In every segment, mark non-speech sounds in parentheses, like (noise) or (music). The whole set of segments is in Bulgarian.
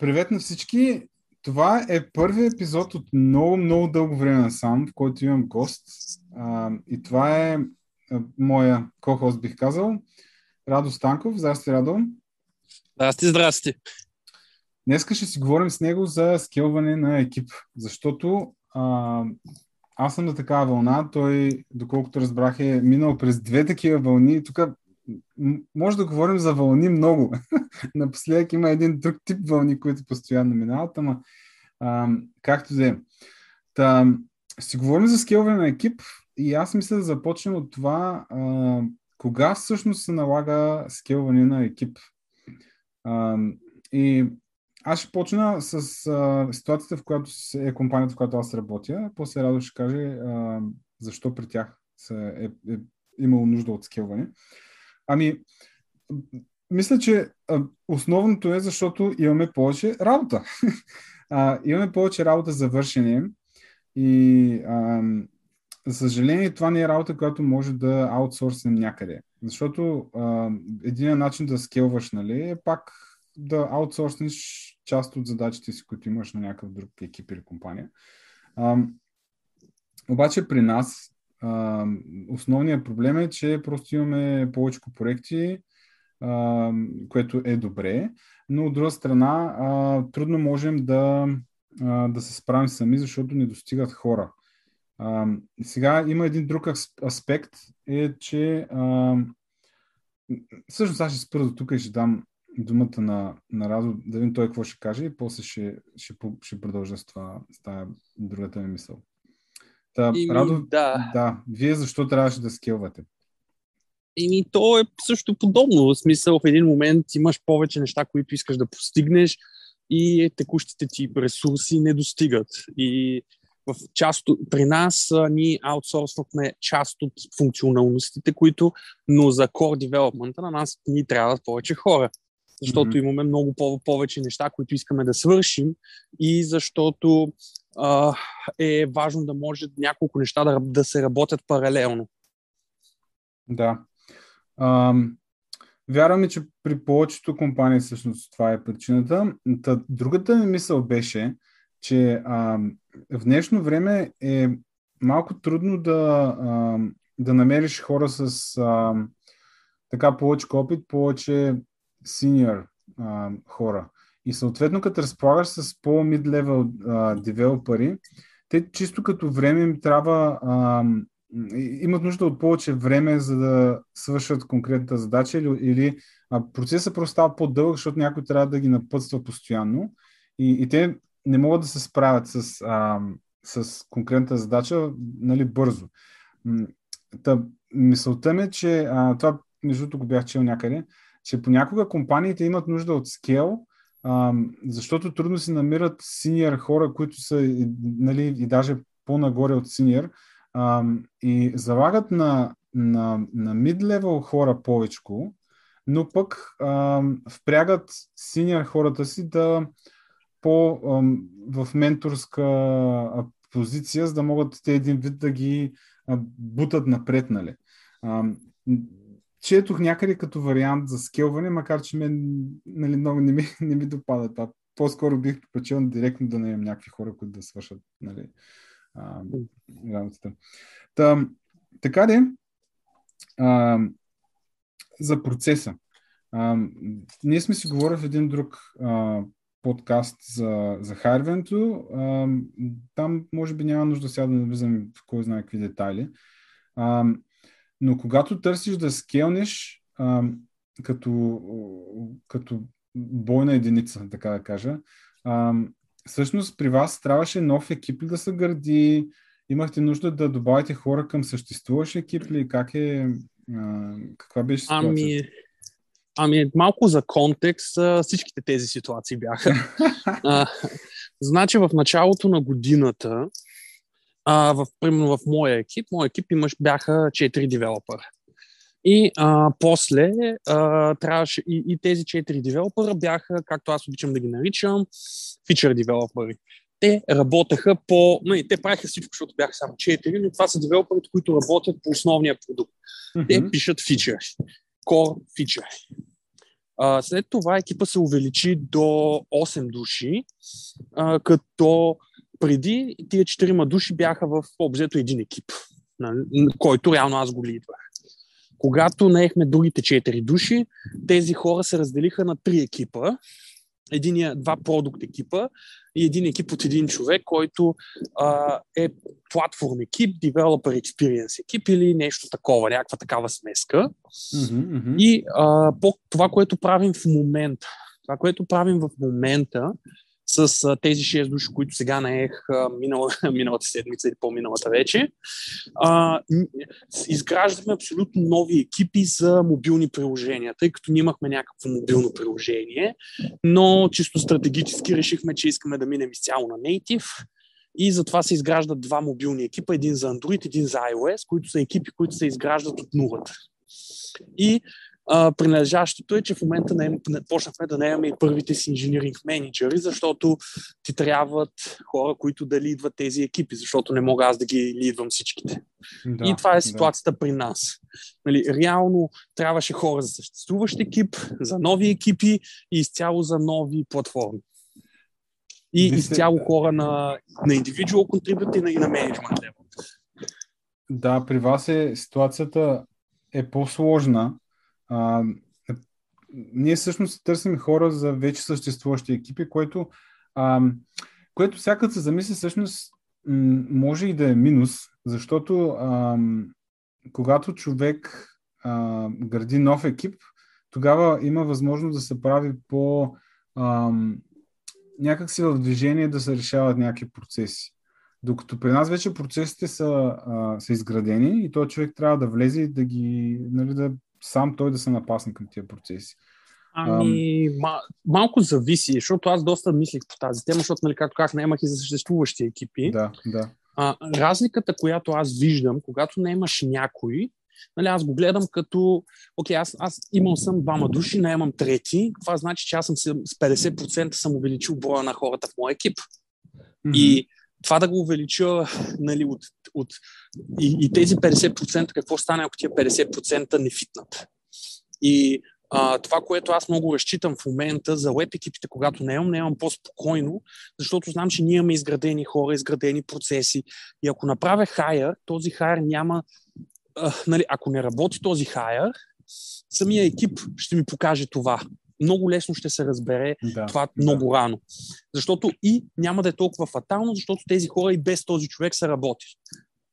привет на всички! Това е първият епизод от много, много дълго време насам, в който имам гост. А, и това е а, моя ко-хост, бих казал, Радо Станков. Здрасти, Радо! Здрасти, здрасти! Днеска ще си говорим с него за скелване на екип, защото а, аз съм на такава вълна. Той, доколкото разбрах, е минал през две такива вълни. Тук може да говорим за вълни много. (laughs) Напоследък има един друг тип вълни, които постоянно минават, ама а, както да е. Си говорим за скелване на екип и аз мисля да започнем от това а, кога всъщност се налага скелване на екип. А, и аз ще почна с а, ситуацията, в която е компанията, в която аз работя. После Радо ще каже а, защо при тях е, е, е имало нужда от скелване. Ами, мисля, че основното е, защото имаме повече работа. (laughs) а, имаме повече работа за вършене и а, за съжаление това не е работа, която може да аутсорснем някъде. Защото а, един начин да скелваш нали, е пак да аутсорснеш част от задачите си, които имаш на някакъв друг екип или компания. А, обаче при нас основният проблем е, че просто имаме повече проекти, а, което е добре, но от друга страна а, трудно можем да, а, да се справим сами, защото не достигат хора. А, сега има един друг аспект, е, че а, всъщност аз ще спра до тук и ще дам думата на, на Радо, да видим той какво ще каже и после ще, ще, ще продължа с това, с тази другата ми мисъл. Та, Ими, Радо, да. да. Вие защо трябваше да скелвате? Еми, то е също подобно. В смисъл, в един момент имаш повече неща, които искаш да постигнеш и текущите ти ресурси не достигат. И в част от, при нас а, ние аутсорсвахме част от функционалностите, които, но за core development на нас ни трябват повече хора. Защото mm-hmm. имаме много повече неща, които искаме да свършим и защото е важно да може няколко неща да, да се работят паралелно. Да. А, вярваме, че при повечето компании всъщност това е причината. Та, другата ми мисъл беше, че а, в днешно време е малко трудно да, а, да намериш хора с а, така повече опит, повече синьор хора. И съответно, като разполагаш с по-мид-левел девелопери, те чисто като време им трябва, а, имат нужда от повече време, за да свършат конкретната задача или, или а, процесът просто става по-дълъг, защото някой трябва да ги напътства постоянно и, и те не могат да се справят с, а, с конкретната задача нали, бързо. Та, мисълта ми е, че а, това, между другото, го бях чел някъде, че понякога компаниите имат нужда от скел, а, защото трудно си намират синьор хора, които са нали, и даже по-нагоре от синьор и залагат на, на, на mid-level хора повече, но пък а, впрягат синьор хората си да по а, в менторска позиция, за да могат те един вид да ги бутат напред, нали. А, четох някъде като вариант за скелване, макар че мен нали, много не ми, (laughs) не ми допада това. По-скоро бих предпочел директно да наем някакви хора, които да свършат нали, а, работата. Та, така де, а, за процеса. А, ние сме си говорили в един друг а, подкаст за, за хайрването. там може би няма нужда сега да навлизам в кой знае какви детайли. А, но когато търсиш да скелнеш а, като, като бойна единица, така да кажа, а, всъщност при вас трябваше нов екип ли да се гради? Имахте нужда да добавите хора към съществуващ екип ли? Как е, а, каква беше? Ами, ами, малко за контекст, всичките тези ситуации бяха. (laughs) а, значи в началото на годината а, в, примерно в моя екип, моя екип имаш, бяха 4 девелопера. И а, после а, трябваше и, и тези 4 девелопера бяха, както аз обичам да ги наричам, фичър девелопери. Те работеха по... И те правиха всичко, защото бяха само 4, но това са девелоперите, които работят по основния продукт. Mm-hmm. Те пишат фичъри. Core фичъри. А, след това екипа се увеличи до 8 души, а, като преди тия 4 души бяха в обзето един екип, на, който реално аз го лидвах. Когато наехме другите 4 души, тези хора се разделиха на 3 екипа. Единия, два продукт екипа и един екип от един човек, който а, е платформ екип, developer experience екип или нещо такова, някаква такава смеска. Mm-hmm, mm-hmm. И а, по това, което правим в момента, това, което правим в момента с а, тези 6 души, които сега наех а, минала, (laughs) миналата седмица или по-миналата вече, а, изграждаме абсолютно нови екипи за мобилни приложения, тъй като ние някакво мобилно приложение, но чисто стратегически решихме, че искаме да минем изцяло на Native и затова се изграждат два мобилни екипа, един за Android, един за iOS, които са екипи, които се изграждат от нулата. И а, принадлежащото е, че в момента не, не, почнахме да наемаме и първите си инжиниринг менеджери, защото ти трябват хора, които да лидват тези екипи, защото не мога аз да ги лидвам всичките. Да, и това е ситуацията да. при нас. Нали, реално трябваше хора за съществуващ екип, за нови екипи и изцяло за нови платформи. И изцяло хора на, на individual contributor и на management level. Да, при вас е ситуацията е по-сложна, а, ние всъщност търсим хора за вече съществуващи екипи, което, а, което всяка се замисли всъщност може и да е минус, защото а, когато човек а, гради нов екип, тогава има възможност да се прави по а, някакси в движение да се решават някакви процеси. Докато при нас вече процесите са, а, са изградени и този човек трябва да влезе и да ги, нали, да сам той да се напасне към тия процеси. Ами, ма, малко зависи, защото аз доста мислих по тази тема, защото, нали, както как наемах и за съществуващи екипи. Да, да. А, разликата, която аз виждам, когато не имаш някой, нали, аз го гледам като, окей, аз, аз имал съм двама души, наемам трети, това значи, че аз съм с 50% съм увеличил броя на хората в моя екип. Mm-hmm. И това да го увелича нали, от, от, и, и тези 50%, какво стане, ако тия 50% не фитнат. И а, това, което аз много разчитам в момента за веб екипите, когато не имам, не имам по-спокойно, защото знам, че ние имаме изградени хора, изградени процеси. И ако направя хайер, този хайер няма. А, нали, ако не работи този хайер, самия екип ще ми покаже това много лесно ще се разбере да, това да. много рано. Защото и няма да е толкова фатално, защото тези хора и без този човек са работи.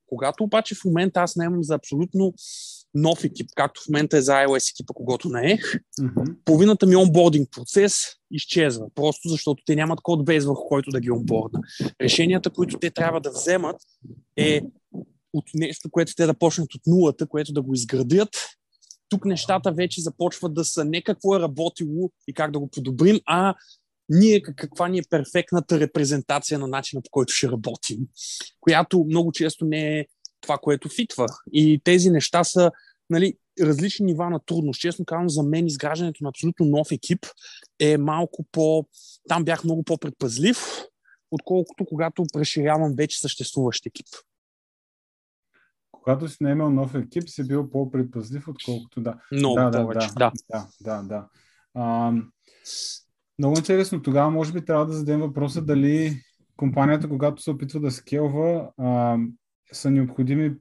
Когато обаче в момента аз имам за абсолютно нов екип, както в момента е за iOS екипа, когато не е, mm-hmm. половината ми онбординг процес изчезва, просто защото те нямат код без върху който да ги онборда. Решенията, които те трябва да вземат е от нещо, което те да почнат от нулата, което да го изградят тук нещата вече започват да са не какво е работило и как да го подобрим, а ние каква ни е перфектната репрезентация на начина по който ще работим, която много често не е това, което фитва. И тези неща са нали, различни нива на трудност. Честно казвам, за мен изграждането на абсолютно нов екип е малко по... Там бях много по-предпазлив, отколкото когато разширявам вече съществуващ екип когато си наемал нов екип, си бил по-предпазлив, отколкото да. Много да, повече, да. Да, да, да. А, много интересно. Тогава може би трябва да зададем въпроса дали компанията, когато се опитва да скелва, а, са необходими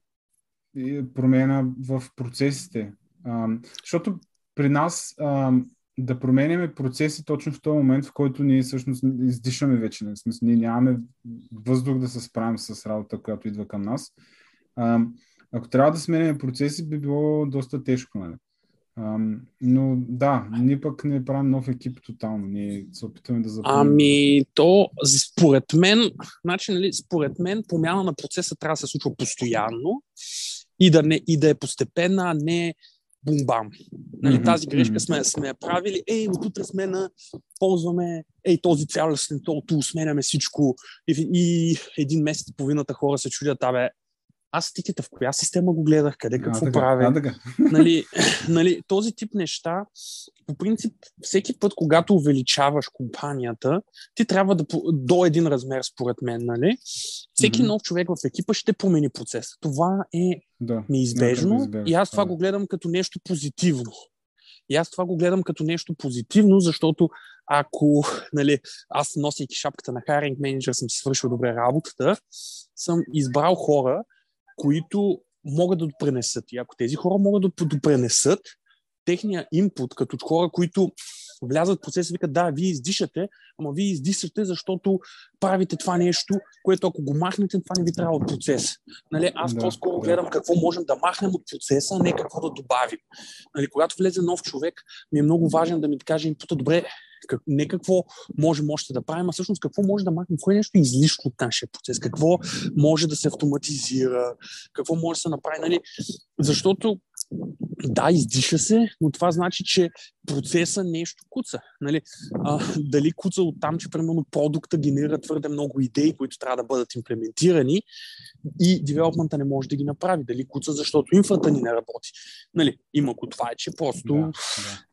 промена в процесите. А, защото при нас а, да променяме процеси точно в този момент, в който ние всъщност издишаме вече. В смисъл, ние нямаме въздух да се справим с работа, която идва към нас. А, ако трябва да сменяме процеси, би било доста тежко. Нали? А, но да, ние пък не правим нов екип тотално. Ние се опитваме да запомним. Ами, то според мен, значи, нали, според мен промяна на процеса трябва да се случва постоянно и да, не, и да е постепенна, а не бум-бам. Нали, mm-hmm. Тази грешка сме, сме правили. Ей, от утре сме на... Ползваме ей, този цялостен тул, сменяме всичко. И, и един месец половината хора се чудят, абе, аз тикета в коя система го гледах, къде какво а, правя. А, (laughs) нали, нали, този тип неща, по принцип, всеки път, когато увеличаваш компанията, ти трябва да до един размер, според мен, нали? Всеки mm-hmm. нов човек в екипа ще промени процеса. Това е да, неизбежно, неизбежно и аз това да. го гледам като нещо позитивно. И аз това го гледам като нещо позитивно, защото ако (laughs) нали, аз носейки шапката на хайринг менеджер съм си свършил добре работата, съм избрал хора, които могат да допренесат. И ако тези хора могат да допренесат, техния инпут, като хора, които влязат в процеса, викат, да, вие издишате, ама вие издишате, защото правите това нещо, което ако го махнете, това не ви трябва от процес. Нали, аз да, по-скоро да. гледам какво можем да махнем от процеса, а не какво да добавим. Нали, когато влезе нов човек, ми е много важен да ми каже инпута, добре, как, не какво можем още да правим, а всъщност какво може да махнем, кое е нещо излишно от нашия процес, какво може да се автоматизира, какво може да се направи. Нали? Защото да, издиша се, но това значи, че процеса нещо куца. Нали? А, дали куца от там, че примерно продукта генерира твърде много идеи, които трябва да бъдат имплементирани и девелопмента не може да ги направи. Дали куца, защото инфрата ни не работи. Нали? Има го това е, че просто да, да.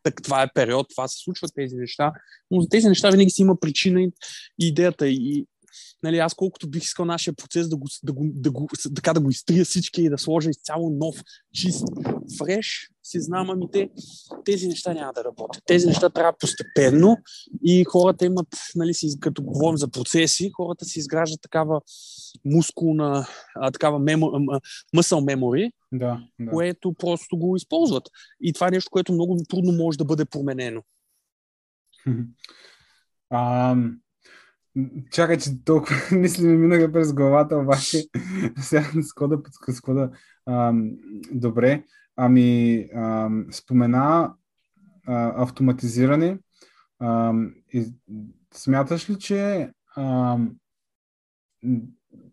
Так, това е период, това се случват тези неща, но за тези неща винаги си има причина и идеята и нали, аз колкото бих искал нашия процес да го, да го, да го, така да го изтрия всички и да сложа изцяло нов, чист, фреш, си знам, ами те, тези неща няма да работят. Тези неща трябва постепенно и хората имат, нали, си, като говорим за процеси, хората си изграждат такава мускулна, а, такава мемо, мъсъл мемори, да, да. което просто го използват. И това е нещо, което много трудно може да бъде променено. (laughs) Um, Чакай, че толкова (laughs) мисли ми минаха през главата, обаче (laughs) сега скода, скода. Ам, добре, ами ам, спомена а, автоматизиране. Ам, и, смяташ ли, че ам,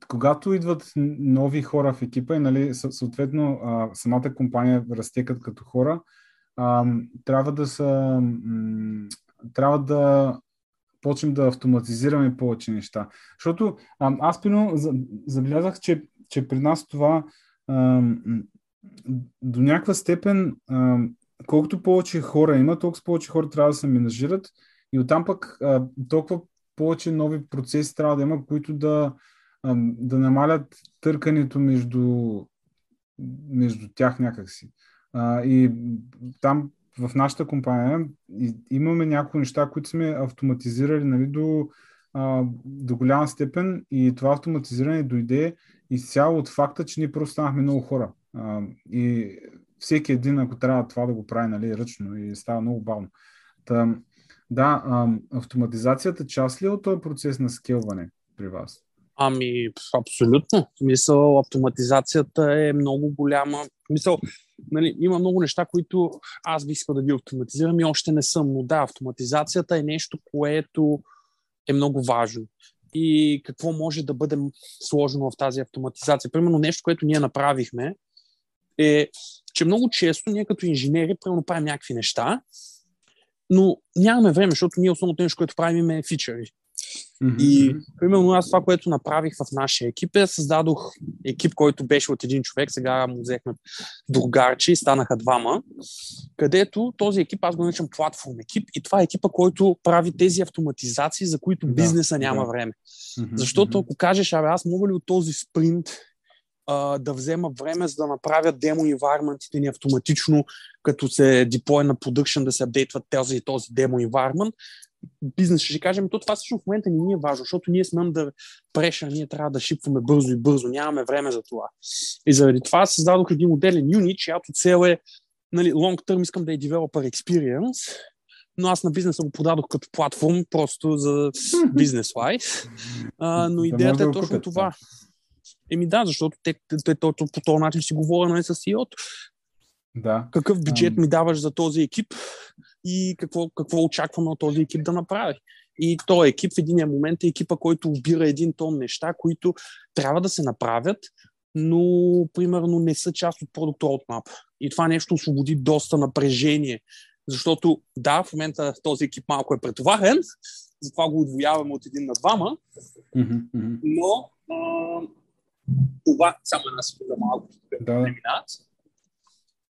когато идват нови хора в екипа и нали, съответно а, самата компания расте като хора, а, трябва да са м- трябва да почнем да автоматизираме повече неща. Защото а, аз пино забелязах, че, че при нас това а, до някаква степен, а, колкото повече хора има, толкова повече хора трябва да се менажират и оттам пък а, толкова повече нови процеси трябва да има, които да, а, да намалят търкането между, между тях някакси. А, и там в нашата компания имаме някои неща, които сме автоматизирали нали, до, а, до голяма степен и това автоматизиране дойде изцяло от факта, че ние просто станахме много хора. А, и всеки един, ако трябва това да го прави нали, ръчно и става много бавно. Та, да, а, автоматизацията част ли е от този процес на скелване при вас? Ами, абсолютно. Мисъл, автоматизацията е много голяма. Мисъл, нали, има много неща, които аз бих искал да ги автоматизирам и още не съм. Но да, автоматизацията е нещо, което е много важно. И какво може да бъде сложено в тази автоматизация? Примерно нещо, което ние направихме, е, че много често ние като инженери примерно правим някакви неща, но нямаме време, защото ние основното нещо, което правим е фичъри. Mm-hmm. И, примерно, аз това, което направих в нашия екип е, създадох екип, който беше от един човек, сега му взехме другарчи и станаха двама, където този екип, аз го наричам платформ екип и това е екипа, който прави тези автоматизации, за които да, бизнеса няма да. време. Mm-hmm. Защото ако кажеш, абе, аз мога ли от този спринт а, да взема време, за да направя демо environment ни автоматично, като се деплой на продъкшн, да се апдейтват този и този демо environment, бизнес ще кажем, то това също в момента не ни е важно, защото ние сме да преша, ние трябва да шипваме бързо и бързо, нямаме време за това. И заради това създадох един моделен юнит, чиято цел е нали, long term искам да е developer experience, но аз на бизнеса го продадох като платформ, просто за бизнес лайф. но идеята е точно това. Еми да, защото те, те, те, по този начин си говоря нали, с CEO-то. Да. Какъв бюджет ми даваш за този екип и какво, какво очакваме от този екип да направи. И този екип в един момент е екипа, който обира един тон неща, които трябва да се направят, но примерно не са част от продукт roadmap. И това нещо освободи доста напрежение. Защото да, в момента този екип малко е претоварен, затова го отвояваме от един на двама, но а, това само една секунда малко да. преминат.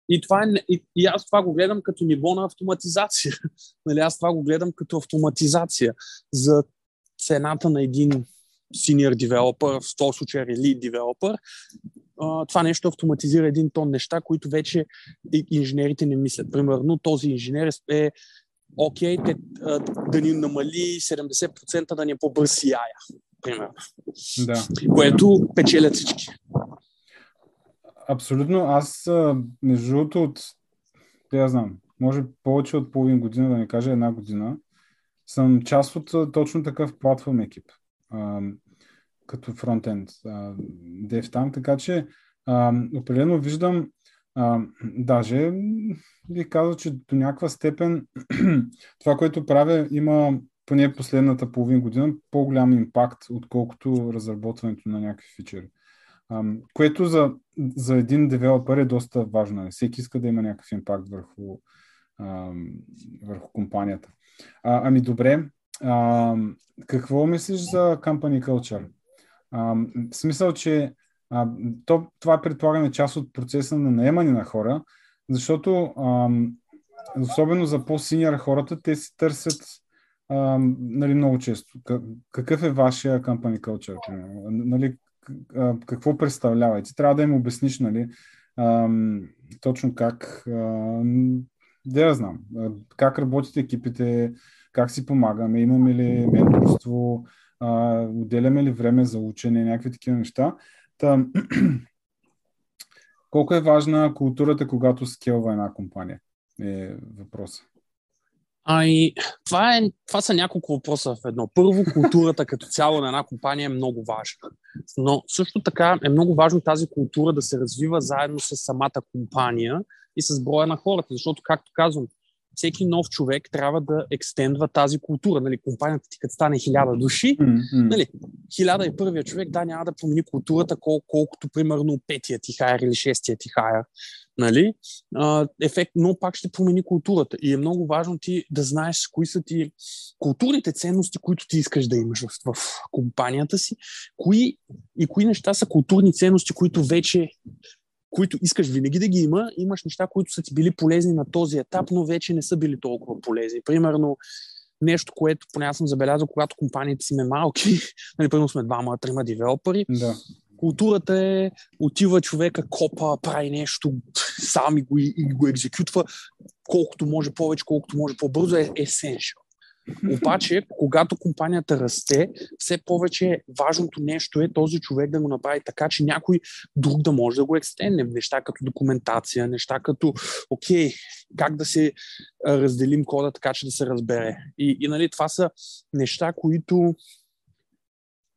И, това е, и, и аз това го гледам като ниво на автоматизация. (laughs) нали, аз това го гледам като автоматизация за цената на един senior developer, в този случай lead developer, това нещо автоматизира един тон неща, които вече инженерите не мислят. Примерно този инженер е окей, те, а, да ни намали 70% да ни е по-бърз CI, примерно. Да. Което печелят всички. Абсолютно. Аз, между другото, от, я знам, може повече от половин година, да не кажа една година, съм част от точно такъв платформ екип, а, като фронтенд дев там, така че а, определено виждам, а, даже бих казал, че до някаква степен (clears throat) това, което правя, има поне последната половин година по-голям импакт, отколкото разработването на някакви фичери. Което за, за един девелопър е доста важно. Всеки иска да има някакъв импакт върху, върху компанията. А, ами добре, а, какво мислиш за company culture? А, в смисъл, че а, то, това предполагаме част от процеса на наемане на хора, защото а, особено за по-синьор хората, те се търсят а, нали, много често. Какъв е вашия company culture? Нали, какво представлява? И ти трябва да им обясниш, нали, точно как, да я знам, как работят екипите, как си помагаме, имаме ли менторство, отделяме ли време за учене, някакви такива неща. Та, (clears throat) колко е важна културата, когато скелва една компания? Е въпросът. Ами, това, е, това са няколко въпроса в едно. Първо, културата като цяло на една компания е много важна. Но също така е много важно тази култура да се развива заедно с самата компания и с броя на хората. Защото, както казвам, всеки нов човек трябва да екстендва тази култура. Нали, компанията ти като стане хиляда души, mm-hmm. нали, хиляда и първия човек, да, няма да промени културата, кол- колкото примерно петия ти хайер или шестия ти хайер. Нали? А, ефект, но пак ще промени културата. И е много важно ти да знаеш кои са ти културните ценности, които ти искаш да имаш в, в компанията си, кои и кои неща са културни ценности, които вече които искаш винаги да ги има, имаш неща, които са ти били полезни на този етап, но вече не са били толкова полезни. Примерно, нещо, което поне аз съм забелязал, когато компаниите си ме малки, (laughs) нали, примерно сме двама, трима девелопери, да. Културата е, отива човека, копа, прави нещо, сам и го, и го екзекютва, колкото може повече, колкото може по-бързо е essential. Обаче, когато компанията расте, все повече важното нещо е този човек да го направи така, че някой друг да може да го екстенне. Неща като документация, неща като, окей, как да се разделим кода така, че да се разбере. И, и нали, това са неща, които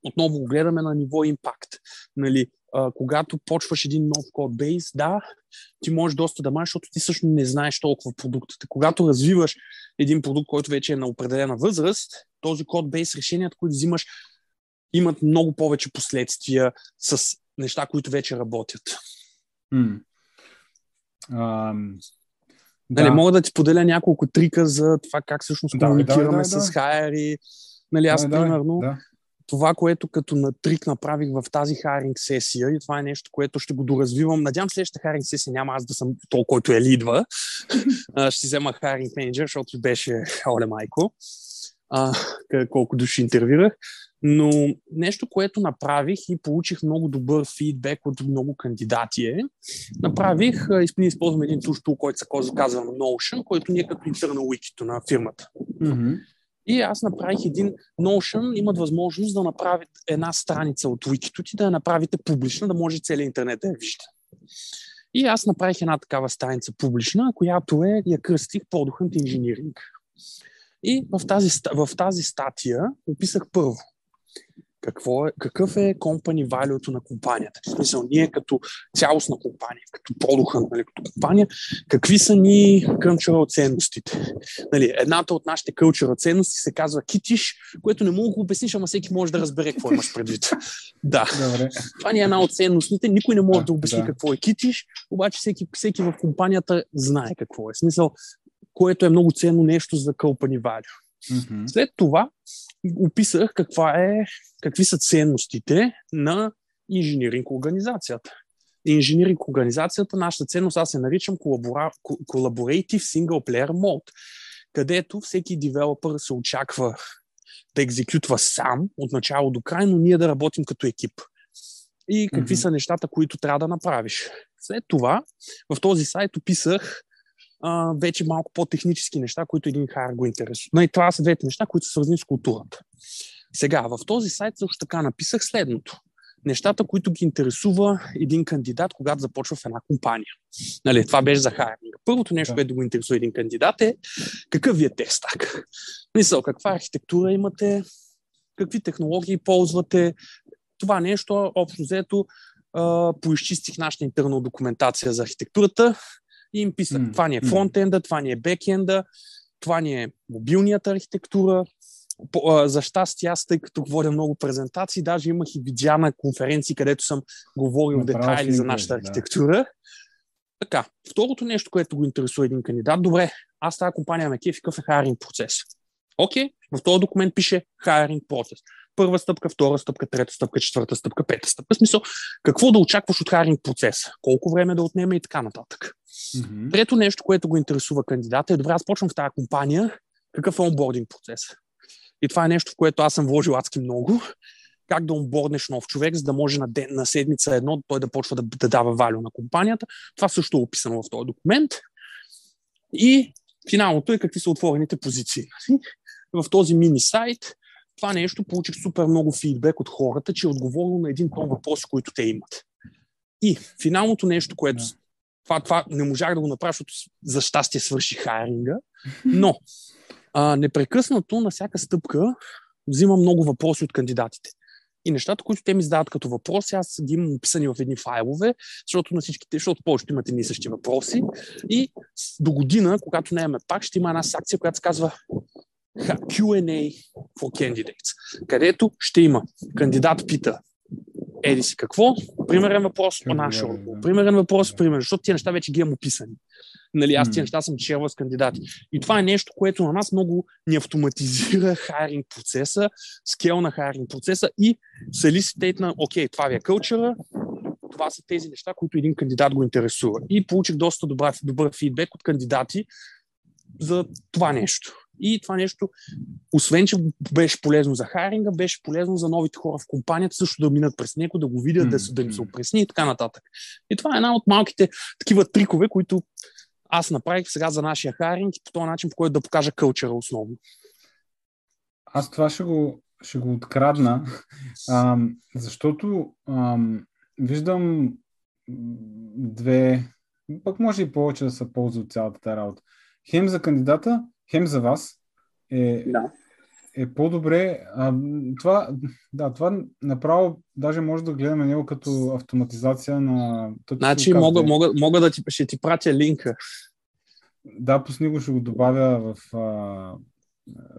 отново го гледаме на ниво импакт. Нали, а, когато почваш един нов код бейс, да, ти можеш доста да маш, защото ти също не знаеш толкова продуктите. Когато развиваш един продукт, който вече е на определена възраст, този код бейс решенията, които взимаш, имат много повече последствия с неща, които вече работят. Mm. Um, да. Нали, мога да ти поделя няколко трика за това как всъщност да, комуникираме да, да, да, с хайери. Нали, аз, да, примерно, да това, което като на трик направих в тази харинг сесия и това е нещо, което ще го доразвивам. Надявам се, следващата харинг сесия няма аз да съм то, който е лидва. (laughs) ще си взема харинг менеджер, защото беше оле майко. А, колко души интервюрах. Но нещо, което направих и получих много добър фидбек от много кандидати е, направих, използвам един чуж тул, който се казва Notion, който ние като интернал wiki на фирмата. Mm-hmm. И аз направих един Notion, имат възможност да направят една страница от Wikito ти, да я направите публична, да може целият интернет да я вижда. И аз направих една такава страница публична, която е, я кръстих Product Engineering. И в тази, в тази статия описах първо какво е, какъв е company value на компанията. В смисъл, ние като цялостна компания, като продуха, нали, като компания, какви са ни cultural ценностите? Нали, едната от нашите cultural ценности се казва китиш, което не мога да го обясниш, ама всеки може да разбере какво имаш предвид. (laughs) да. Добре. Това ни е една от ценностите. Никой не може да, да обясни да. какво е китиш, обаче всеки, всеки в компанията знае какво е. В смисъл, което е много ценно нещо за company value. Mm-hmm. След това описах каква е, какви са ценностите на инжиниринг организацията. Инжиниринг организацията, нашата ценност, аз се наричам Collaborative Single Player Mode, където всеки девелопър се очаква да екзекютва сам от начало до край, но ние да работим като екип. и какви mm-hmm. са нещата, които трябва да направиш. След това в този сайт описах а, вече малко по-технически неща, които един хайер го интересува. Но и това са двете неща, които са свързани с културата. Сега, в този сайт също така написах следното. Нещата, които ги интересува един кандидат, когато започва в една компания. Нали, това беше за хайринга. Първото нещо, да. което го интересува един кандидат е какъв ви е текстак. Мисъл, каква архитектура имате, какви технологии ползвате. Това нещо, общо взето, поизчистих нашата интерна документация за архитектурата и им писах, mm. това ни е фронтенда, това ни е бекенда, това ни е мобилнията архитектура. За щастие, аз, тъй като говоря много презентации, даже имах и видеа на конференции, където съм говорил детайли за нашата архитектура. Да. Така, второто нещо, което го интересува един кандидат, добре, аз тази компания ме кефи, какъв е хайринг процес? Окей, okay, в този документ пише хайринг процес първа стъпка, втора стъпка, трета стъпка, четвърта стъпка, пета стъпка. В смисъл, какво да очакваш от харинг процеса, колко време да отнеме и така нататък. Mm-hmm. Трето нещо, което го интересува кандидата е, добре, аз почвам в тази компания, какъв е онбординг процес. И това е нещо, в което аз съм вложил адски много. Как да онборднеш нов човек, за да може на, ден, на седмица едно той да почва да, да дава валю на компанията. Това също е описано в този документ. И финалното е какви са отворените позиции. В този мини сайт това нещо получих супер много фидбек от хората, че е отговорил на един тон въпроси, които те имат. И финалното нещо, което това, това не можах да го направя, защото за щастие свърши хайринга, но а, непрекъснато на всяка стъпка взимам много въпроси от кандидатите. И нещата, които те ми задават като въпроси, аз ги имам описани в едни файлове, защото на всичките, защото повечето имат едни същи въпроси. И до година, когато не имаме пак, ще има една секция, която се казва Q&A for candidates, където ще има кандидат пита еди си какво, примерен въпрос по наша примерен въпрос, примерен, защото тия неща вече ги имам описани. Нали, аз тия неща съм чел с кандидати. И това е нещо, което на нас много ни автоматизира (laughs) хайринг процеса, скел на хайринг процеса и солиситейт на, окей, това ви е кълчера, това са тези неща, които един кандидат го интересува. И получих доста добър, добър фидбек от кандидати за това нещо. И това нещо, освен че беше полезно за хайринга, беше полезно за новите хора в компанията също да минат през него, да го видят, mm-hmm. да, да им се опресни и така нататък. И това е една от малките такива трикове, които аз направих сега за нашия хайринг и по този начин, по който да покажа кълчера основно. Аз това ще го, ще го открадна, ам, защото ам, виждам две, пък може и повече да се ползва от цялата тази работа. Хем за кандидата, хем за вас е, да. е по-добре. А, това, да, това направо даже може да гледаме него като автоматизация на... Значи мога, мога, мога да ти, ще ти пратя линка. Да, пусни го, ще го добавя в а,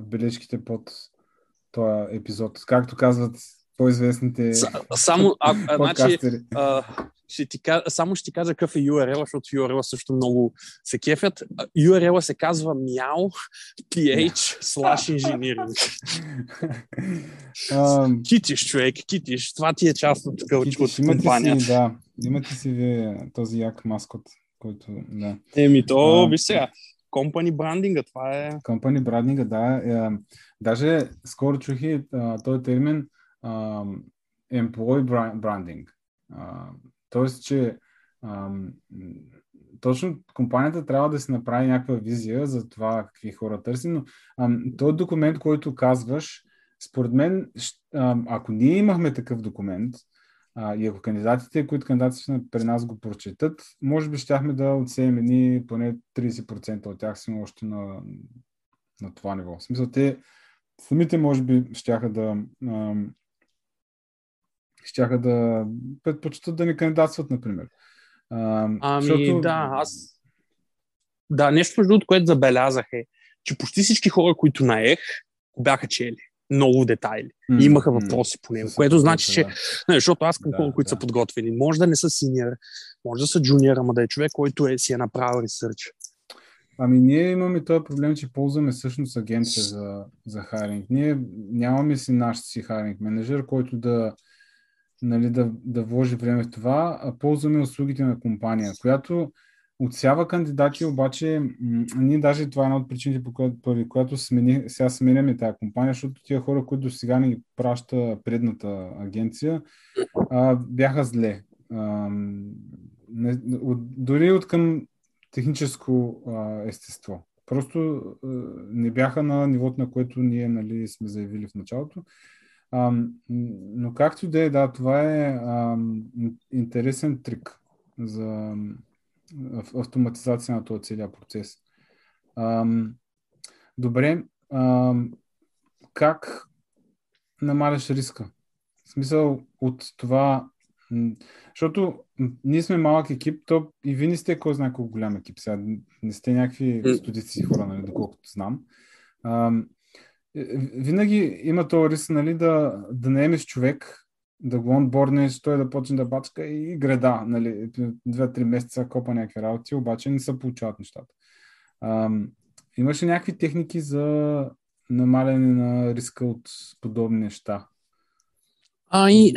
бележките под този епизод. Както казват по-известните Само, а, а, значи, а, ще ти, само ще ти кажа какъв е URL, защото URL също много се кефят. URL се казва meow ph slash engineering. Um, китиш, човек, китиш. Това ти е част от, от компанията. Си, да, имате си ви този як маскот, който, да. Еми, то, uh, виж сега, компани брандинга, това е... Компани брандинга, да. Е, даже скоро чух и този термин uh, employee branding. Тоест, че ам, точно компанията трябва да си направи някаква визия за това какви хора търси, но ам, този документ, който казваш, според мен, ако ние имахме такъв документ, а, и ако кандидатите, които кандидатите при нас го прочетат, може би щяхме да отсеем едни поне 30% от тях сме още на, на това ниво. В смисъл, те самите може би щяха да ам, щяха да предпочитат да не кандидатстват, например. А, ами защото... да, аз... Да, нещо между другото, което забелязах е, че почти всички хора, които наех, бяха чели много детайли. Mm-hmm. Имаха въпроси по него, което значи, че... Да. Не, защото аз към да, хора, които да. са подготвени, може да не са синьор, може да са джуниор, ама да е човек, който е, си е направил ресърч. Ами ние имаме този проблем, че ползваме всъщност агенция за, за хайринг. Ние нямаме си наш си хайринг менеджер, който да, нали, да, да вложи време в това, а ползваме услугите на компания, която отсява кандидати, обаче м- ние даже това е една от причините, поради която смени, сега сменяме тази компания, защото тия хора, които сега ни праща предната агенция, а, бяха зле. А, не, от, дори от към техническо а, естество. Просто а, не бяха на нивото, на което ние нали, сме заявили в началото. Но както да е, да, това е а, интересен трик за автоматизация на този целият процес. А, добре, а, как намаляш риска? В смисъл от това, защото ние сме малък екип, то и вие не сте кой знае колко голям екип сега. Не сте някакви студици хора, нали, доколкото знам. А, винаги има този риск, нали, да, да наемеш човек, да го онборнеш, той да почне да бачка и греда, нали, две-три месеца копа някакви работи, обаче не се получават нещата. А, имаше някакви техники за намаляне на риска от подобни неща? А, и...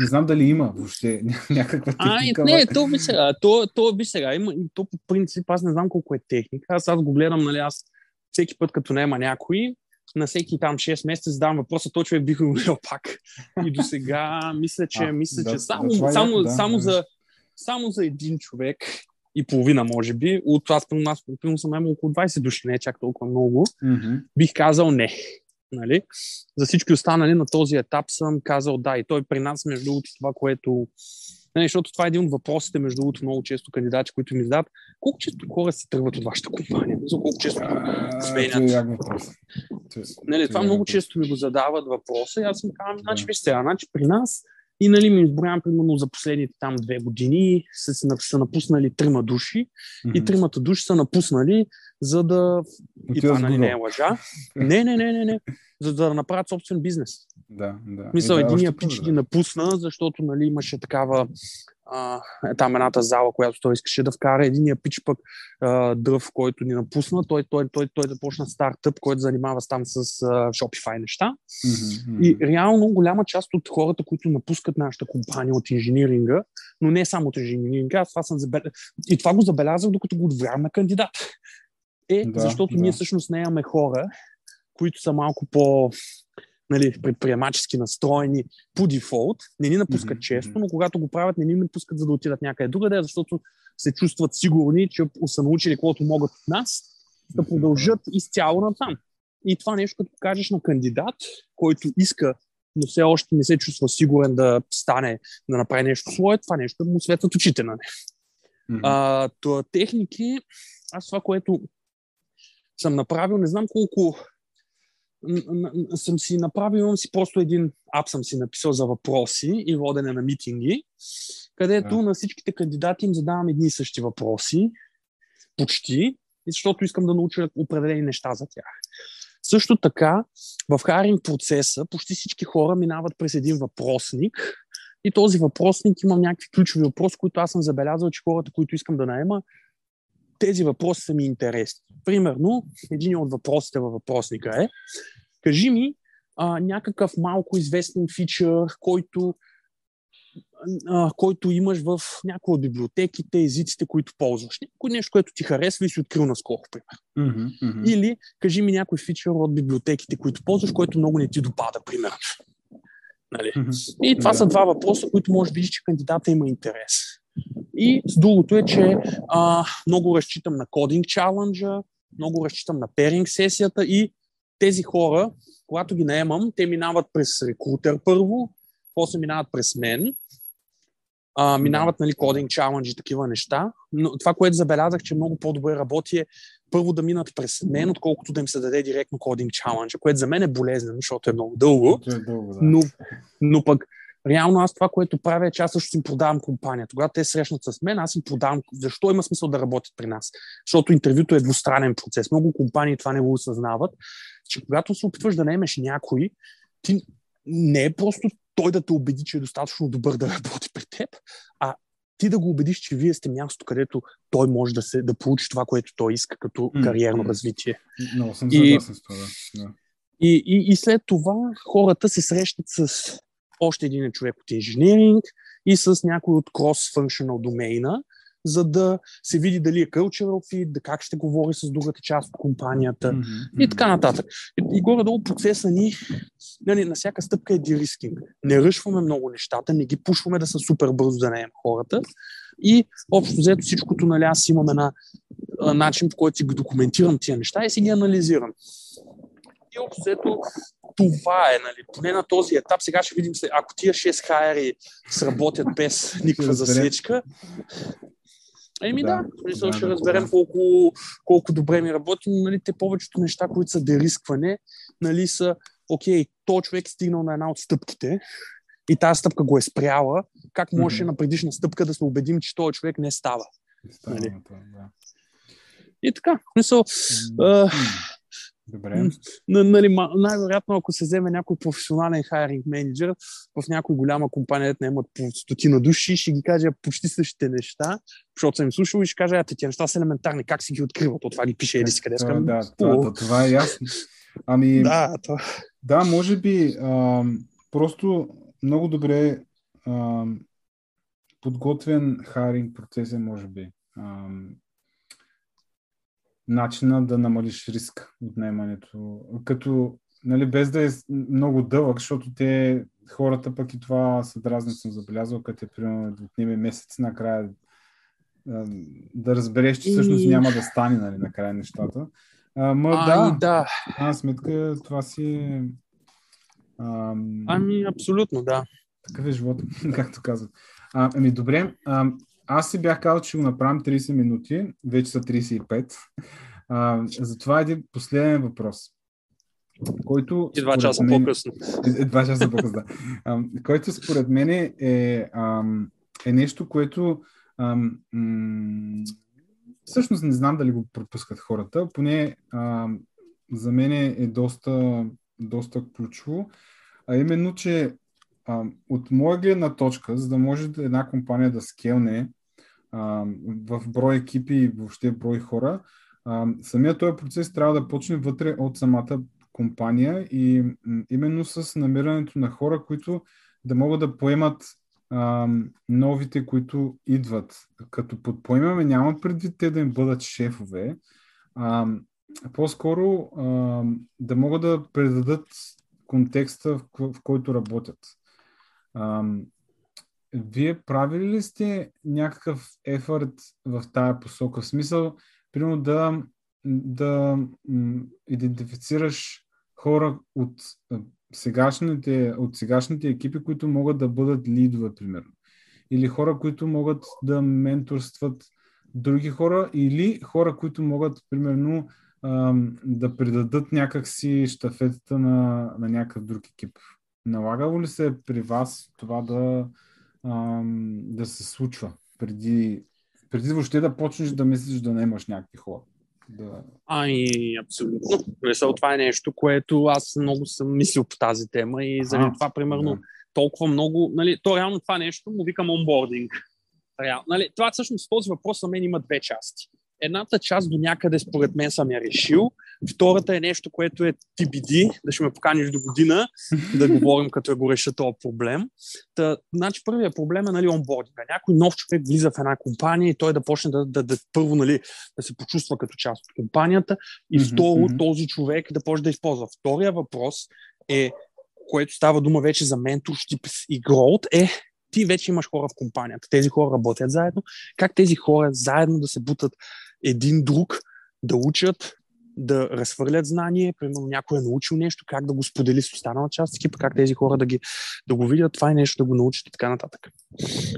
Не знам дали има въобще (laughs) някаква техника. А, не, то би сега, то, то би сега, има, то по принцип, аз не знам колко е техника, аз, аз го гледам, нали, аз всеки път като няма някой, на всеки там 6 месеца задавам въпроса, то човек бих го гледал (laughs) пак. И до сега мисля, че, а, мисля, да, че само, да, само, да, само, да. За, само за един човек и половина, може би, от аз, при нас, при съм имал около 20 души, не е чак толкова много, mm-hmm. бих казал не. Нали? За всички останали на този етап съм казал да. И той при нас, между другото, това, което не, защото това е един от въпросите, между другото, много често кандидати, които ми задават. Колко често хора се тръгват от вашата компания? За колко често сменят? Това, нали, това много често ми го задават въпроса и аз съм казвам, значи, вижте, значи при нас и нали ми изброявам, примерно, за последните там две години са, са напуснали трима души mm-hmm. и тримата души са напуснали, за да... И това нали не е лъжа. не, не, не, не, не. За да направят собствен бизнес. Да, да. Мисъл, да, единия пич ги напусна, защото нали, имаше такава а, е там едната зала, която той искаше да вкара. Единия пич пък а, дръв, който ни напусна, той, той, той, той започна стартъп, който занимава там с а, Shopify неща. Mm-hmm. И реално голяма част от хората, които напускат нашата компания от инжиниринга, но не само от инжиниринга, аз това съм забел... и това го забелязах, докато го отварям на кандидат. Е, да, защото да. ние всъщност не имаме хора, които са малко по нали, предприемачески настроени по дефолт, не ни напускат mm-hmm. често, но когато го правят, не ни напускат за да отидат някъде другаде, защото се чувстват сигурни, че са научили каквото могат от нас, да продължат изцяло на там. И това нещо, като кажеш на кандидат, който иска, но все още не се чувства сигурен да стане, да направи нещо свое, това нещо му светват очите на Mm-hmm. А, това техники, аз това, което съм направил, не знам колко съм си направил, имам си просто един ап съм си написал за въпроси и водене на митинги, където да. на всичките кандидати им задавам едни и същи въпроси, почти, защото искам да науча определени неща за тях. Също така, в харинг процеса почти всички хора минават през един въпросник и този въпросник имам някакви ключови въпроси, които аз съм забелязал, че хората, които искам да наема, тези въпроси са ми интересни. Примерно, един от въпросите във въпросника е, кажи ми а, някакъв малко известен фичър, който, а, който имаш в някои от библиотеките, езиците, които ползваш. Някой нещо, което ти харесва и си открил наскоро, пример. Mm-hmm, mm-hmm. Или кажи ми някой фичър от библиотеките, които ползваш, който много не ти допада, примерно. Нали? Mm-hmm. И това yeah. са два въпроса, които може би, че кандидата има интерес. И с другото е, че а, много разчитам на кодинг чаленджа, много разчитам на перинг сесията и тези хора, когато ги наемам, те минават през рекрутер първо, после минават през мен, а, минават нали, кодинг чаленджи и такива неща. Но това, което забелязах, че много по-добре работи е първо да минат през мен, отколкото да им се даде директно кодинг чалендж, което за мен е болезнено, защото е много дълго. Е дълго да. но, но пък реално аз това, което правя е, че аз също им продавам компания. Когато те срещнат с мен, аз им продавам. Защо има смисъл да работят при нас? Защото интервюто е двустранен процес. Много компании това не го осъзнават, че когато се опитваш да наемеш някой, ти не е просто той да те убеди, че е достатъчно добър да работи при теб, а ти да го убедиш, че вие сте място, където той може да, се, да получи това, което той иска като mm, кариерно развитие. Много съм съгласен с това. Да. И, и, и след това хората се срещат с още един човек от инженеринг и с някой от cross-functional домейна, за да се види дали е cultural fit, да как ще говори с другата част от компанията mm-hmm. и така нататък. И, и горе-долу процеса ни нали, на всяка стъпка е дирискинг. Не ръшваме много нещата, не ги пушваме да са супер бързо да наем хората. И общо взето всичкото, нали, аз имам една начин, по който си документирам тия неща и си ги анализирам. И общо това е, нали, поне на този етап. Сега ще видим, ако тия 6 хайери сработят без никаква засечка, Еми да, смисъл да, ще да, разберем да. Колко, колко добре ми работи, но нали, те повечето неща, които са дерискване, нали, са, окей, то човек е стигнал на една от стъпките и тази стъпка го е спряла, как може mm-hmm. на предишна стъпка да се убедим, че този човек не става. става нали? да. И така, смисъл, mm-hmm. Добре. Нали, най-вероятно, ако се вземе някой професионален хайринг менеджер в някоя голяма компания, не имат по стотина души, ще ги каже почти същите неща, защото съм им слушал и ще каже, ати, тези неща са елементарни, как си ги откриват, от това ги пише еди си къде. Това, да, това, това, това е ясно. Ами, да, това... да, може би а, просто много добре а, подготвен хайринг процес е, може би. А, начина да намалиш риск от наемането. Като, нали, без да е много дълъг, защото те, хората пък и това се дразнят съм забелязал, като е примерно да отнеме месец накрая да разбереш, че всъщност няма да стане нали, накрая нещата. А, ма, а, да, да. А, сметка това си. Ам... Ами, абсолютно, да. Такъв е живот, (laughs) както казват. А, ами, добре. А, аз си бях казал, че ще го направим 30 минути, вече са 35. А, затова е един последен въпрос, който... И два часа мен... по-късно. (laughs) Два часа по-късно, да. А, който според мен е, е, е нещо, което ам, м- всъщност не знам дали го пропускат хората, поне а, за мен е доста, доста ключово, а именно, че от моя гледна точка, за да може една компания да скелне а, в брой екипи и въобще брой хора, а, самият този процес трябва да почне вътре от самата компания и именно с намирането на хора, които да могат да поемат а, новите, които идват. Като под поемаме, няма предвид те да им бъдат шефове, а, по-скоро а, да могат да предадат контекста, в, в който работят. Вие правили ли сте някакъв ефорт в тая посока? В смисъл, примерно да, да идентифицираш хора от сегашните, от сегашните екипи, които могат да бъдат лидове, примерно. Или хора, които могат да менторстват други хора, или хора, които могат, примерно, да предадат някакси штафетата на, на някакъв друг екип. Налагало ли се при вас това да, да се случва преди, преди въобще да почнеш да мислиш да не имаш някакви хора? Да. Ами, абсолютно. Мисъл, това е нещо, което аз много съм мислил по тази тема и заради това, примерно, да. толкова много, нали, то реално това нещо му викам онбординг. Реал, нали, това всъщност този въпрос на мен има две части. Едната част до някъде според мен съм я решил. Втората е нещо, което е TBD, да ще ме поканиш до година, да говорим като го реша този проблем. Та, значи първият проблем е нали, онбординга. Някой нов човек влиза в една компания и той да почне да, да, да първо нали, да се почувства като част от компанията и второ mm-hmm. този човек да почне да използва. Втория въпрос е, което става дума вече за менторшип и growth, е ти вече имаш хора в компанията. Тези хора работят заедно. Как тези хора заедно да се бутат един друг, да учат, да разхвърлят знание, примерно някой е научил нещо, как да го сподели с останала част екипа, как тези хора да, ги, да го видят, това е нещо да го научат и така нататък.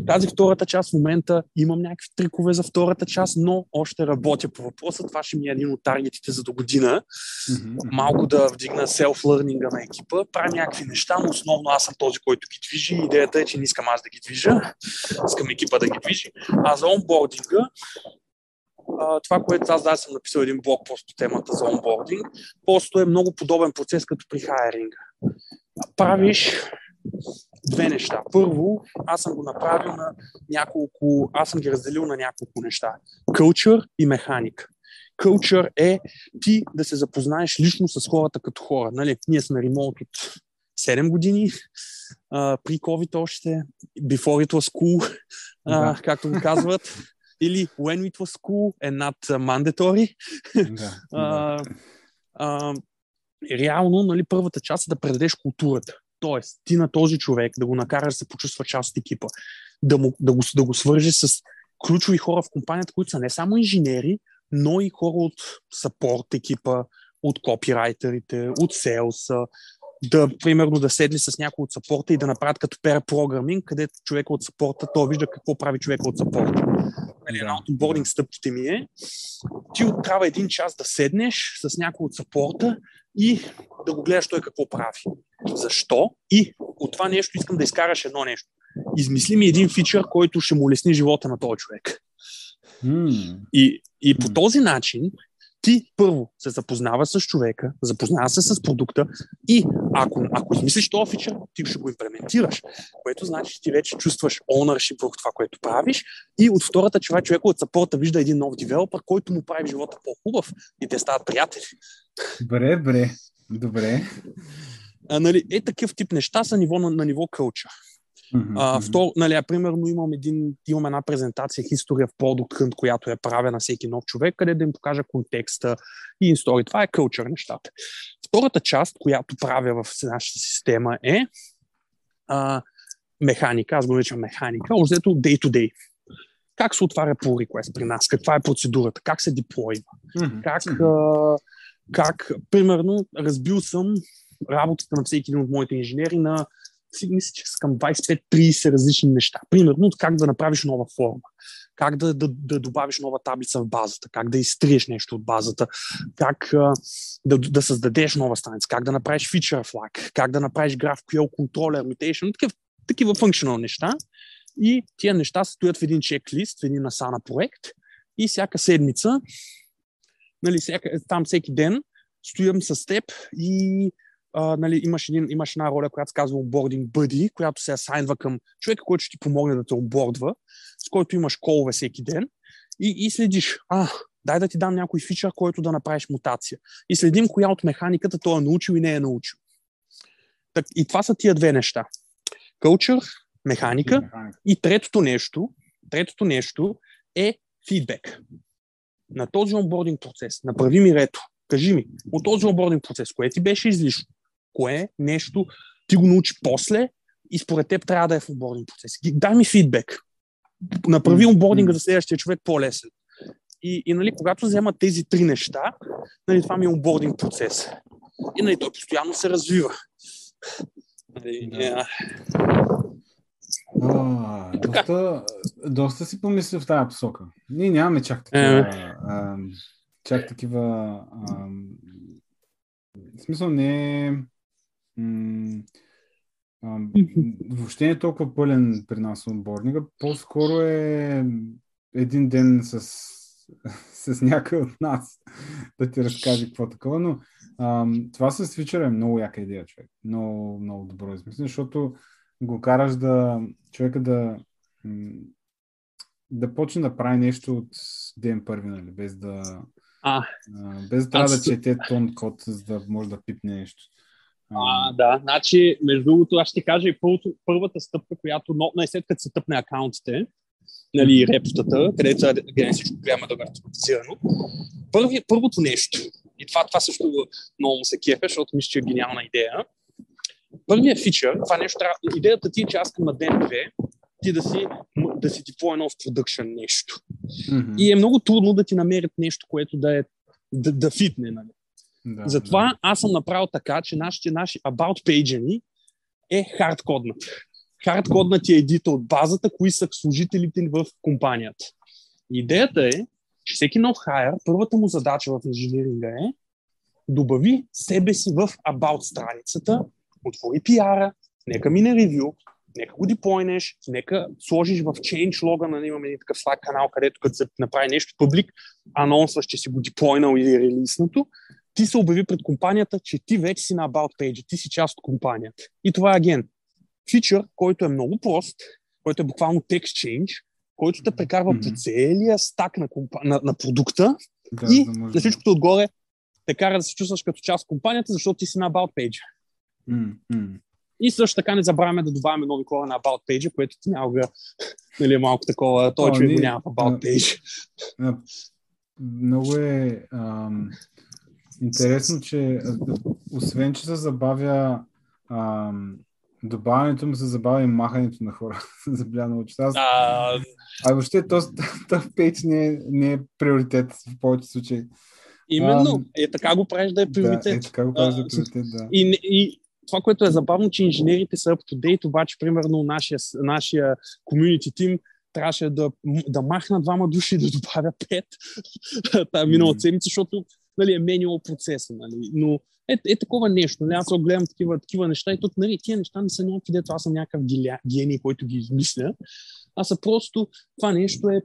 Тази втората част в момента имам някакви трикове за втората част, но още работя по въпроса. Това ще ми е един от таргетите за до година. Малко да вдигна селф-лърнинга на екипа, правя някакви неща, но основно аз съм този, който ги движи. Идеята е, че не искам аз да ги движа, искам екипа да ги движи. А за онбординга а, това, което аз да съм написал един блог пост по темата за онбординг, просто е много подобен процес като при хайринга. Правиш две неща. Първо, аз съм го направил на няколко, аз съм ги разделил на няколко неща. Culture и механик. Culture е ти да се запознаеш лично с хората като хора. Нали? Ние сме ремонт от 7 години, а, при COVID още, before it was cool, а, да. както го казват. Или when it was cool and not mandatory. Да, (laughs) а, а, реално, нали, първата част е да предадеш културата. Тоест, ти на този човек да го накараш да се почувства част от екипа, да, му, да, го, да го свържи с ключови хора в компанията, които са не само инженери, но и хора от сапорт екипа, от копирайтерите, от селса, да, примерно, да седне с някой от сапорта и да направят като пера програминг, където човека от сапорта, то вижда какво прави човека от сапорта. Нали, една от бординг стъпките ми е, ти трябва един час да седнеш с някой от сапорта и да го гледаш той какво прави. Защо? И от това нещо искам да изкараш едно нещо. Измисли ми един фичър, който ще му лесни живота на този човек. Mm. И, и по този начин ти първо се запознава с човека, запознава се с продукта и ако, ако измислиш този фичър, ти ще го имплементираш, което значи, че ти вече чувстваш ownership върху това, което правиш и от втората това човек от сапорта вижда един нов девелопър, който му прави живота по-хубав и те стават приятели. Добре, добре. Добре. А, нали, е такъв тип неща са ниво на, на ниво кълча. Mm-hmm. А, втор, нали, а, примерно имам, един, имам една презентация History в Product Hunt, която е правя на всеки нов човек, къде да им покажа контекста и инстори. Това е кълчър нещата. Втората част, която правя в нашата система е а, механика, аз го наричам механика, озето day to day. Как се отваря pull request при нас? Каква е процедурата? Как се деплойва? Mm-hmm. Как, а, как, примерно, разбил съм работата на всеки един от моите инженери на си мисля, че са към 25-30 различни неща. Примерно, как да направиш нова форма, как да, да, да добавиш нова таблица в базата, как да изтриеш нещо от базата, как да, да създадеш нова страница, как да направиш feature flag, как да направиш GraphQL controller mutation, такива, такива functional неща. И тия неща стоят в един чеклист, в един Asana проект и всяка седмица, нали, всяка, там всеки ден стоям с теб и а, нали, имаш, един, имаш една роля, която се казва onboarding buddy, която се асайнва към човека, който ще ти помогне да те онбордва, с който имаш колове всеки ден и, и следиш. А, дай да ти дам някой фичър, който да направиш мутация. И следим коя от механиката той е научил и не е научил. Так, и това са тия две неща. Кълчър, механика. Механика. И третото нещо, третото нещо е фидбек. На този онбординг процес, направи ми рето, кажи ми, от този онбординг процес, кое ти беше излишно, кое нещо ти го научи после и според теб трябва да е в онбординг процес. Дай ми фидбек. Направи онбординга за следващия човек по-лесен. И, и нали, когато взема тези три неща, нали, това ми е онбординг процес. И нали, той постоянно се развива. Нали, Да. е, А, доста, доста си помисля в тази посока. Ние нямаме чак такива, Е. а, чак такива а, в смисъл не м, а, въобще не е толкова пълен при нас отборника. По-скоро е един ден с, (laughs) с някой от нас (laughs) да ти разкаже какво такова, но а, това с свичера е много яка идея, човек. Много, много добро измислено, защото го караш да човека да да почне да прави нещо от ден първи, нали, без да А. без да трябва да Аз- чете тон код, за да може да пипне нещо. А, да, значи, между другото, аз ще ти кажа и първото, първата стъпка, която, но, най след като се тъпне акаунтите, нали, репостата, където е къде всичко приема да бъде автоматизирано. Първи, първото нещо, и това, това също много му се кефе, защото мисля, че е гениална идея. Първият фичър, това нещо трябва, идеята ти е, че аз искам на ден 2 ти да си, да си деплойна в продъкшн нещо. Мгм. И е много трудно да ти намерят нещо, което да е да, да фитне, нали? Да, Затова аз съм направил така, че нашите наши about page ни е хардкоднат. Хардкоднат е едита от базата, кои са служителите в компанията. Идеята е, че всеки нов хайер, първата му задача в инженеринга е добави себе си в about страницата, отвори PR-а, нека мине ревю, нека го диплойнеш, нека сложиш в change лога, нали, имаме един такъв Slack канал, където като се направи нещо публик, анонсваш, че си го диплойнал или релиснато, ти се обяви пред компанията, че ти вече си на About Page, ти си част от компанията. И това е аген. Фичър, който е много прост, който е буквално text change, който те прекарва Мгм. по целия стак на, компа... на, на продукта да, и да може на всичкото отгоре те кара да се чувстваш като част от компанията, защото ти си на About Page. М. И също така не забравяме да добавяме нови хора на About Page, което ти няма да (laughs) Нали, малко такова, той човек го няма в About Page. Много е ам, интересно, че освен, че се забавя ам, добавянето му се забавя и махането на хора за бляна очи. Аз... А... а въобще този пейдж не е, не е приоритет в повечето случаи. Именно. А, е така го правиш да е приоритет. Да, е така го правиш да е приоритет, да. И, и това, което е забавно, че инженерите са up-to-date, обаче, примерно, нашия, нашия community team трябваше да, да махна двама души и да добавя пет (laughs) тази миналата седмица, защото нали, е менял процеса. Нали. Но е, е такова нещо. Нали. Аз гледам такива, такива неща и тук нали, тия неща не са някакви, дето аз съм някакъв гений, който ги измисля. А са просто, това нещо е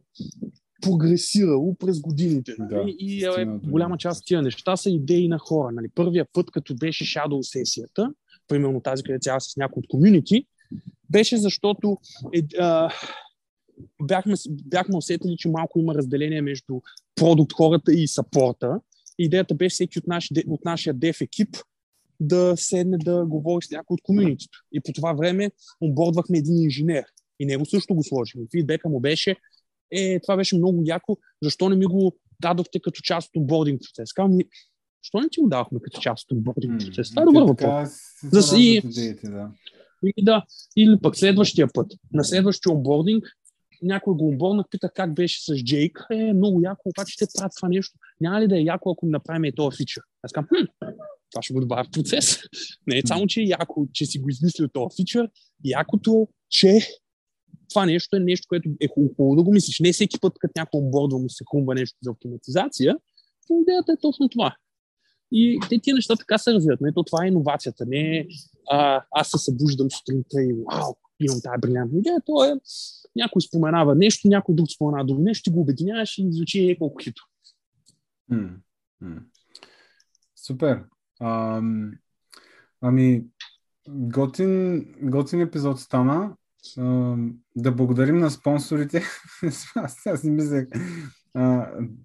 прогресирало през годините. Нали? Да, и е, голяма част от тия неща са идеи на хора. Нали? Първия път, като беше Shadow сесията, примерно тази, където цяла с някои от комюнити, беше защото е, а, бяхме, бяхме усетили, че малко има разделение между продукт хората и сапорта. Идеята беше всеки от, наш, от нашия дев екип да седне да говори с някой от комюнитито. И по това време онбордвахме един инженер. И него също го сложихме. Фидбека му беше, е, това беше много яко, защо не ми го дадохте като част от бординг процес? Казвам, защо не ти го давахме като част от бординг процес? Това е добър въпрос. За и, да. И, да. Или пък следващия път, на следващия онбординг, някой го онборнах, пита как беше с Джейк. Е, много яко, обаче те правят това нещо. Няма ли да е яко, ако направим и този фичър? Аз казвам, хм, това ще го добавя в процес. Не е само, че е яко, че си го измислил този фичър. Якото, че това нещо е нещо, което е хубаво да го мислиш. Не всеки път, като някой онбордва му се хрумва нещо за автоматизация, идеята е точно това. И те тия неща така се развиват. Ето това е иновацията. Не а, аз се събуждам сутринта и вау, имам тази брилянтна идея. То е някой споменава нещо, някой друг споменава друго нещо, ти го обединяваш и звучи е колко хито. Супер. Ам, ами, готин, готин епизод стана. Ам, да благодарим на спонсорите. аз, (laughs) аз не мислех.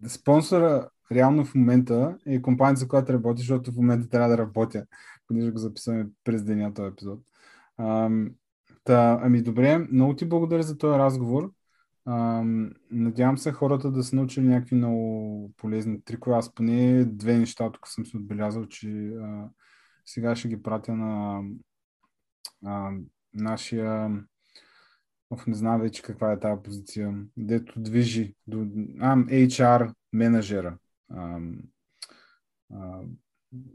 спонсора реално в момента е компания, за която работи, защото в момента трябва да работя, понеже го записваме през деня този епизод. Ам, та, ами добре, много ти благодаря за този разговор. Ам, надявам се хората да са научили някакви много полезни трикове. Аз поне две неща тук съм си отбелязал, че а, сега ще ги пратя на а, нашия Оф, не знам вече каква е тази позиция, дето движи до а, HR менеджера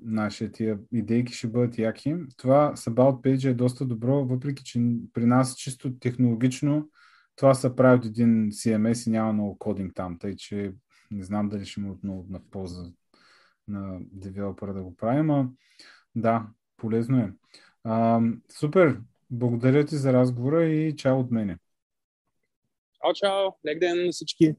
нашите тия идейки ще бъдат яки. Това с About Page е доста добро, въпреки че при нас чисто технологично това се прави от един CMS и няма много кодинг там, тъй че не знам дали ще му отново на полза на девелопера да го правим, а да, полезно е. А, супер, благодаря ти за разговора и чао от мене. Чао, чао, лек ден на всички.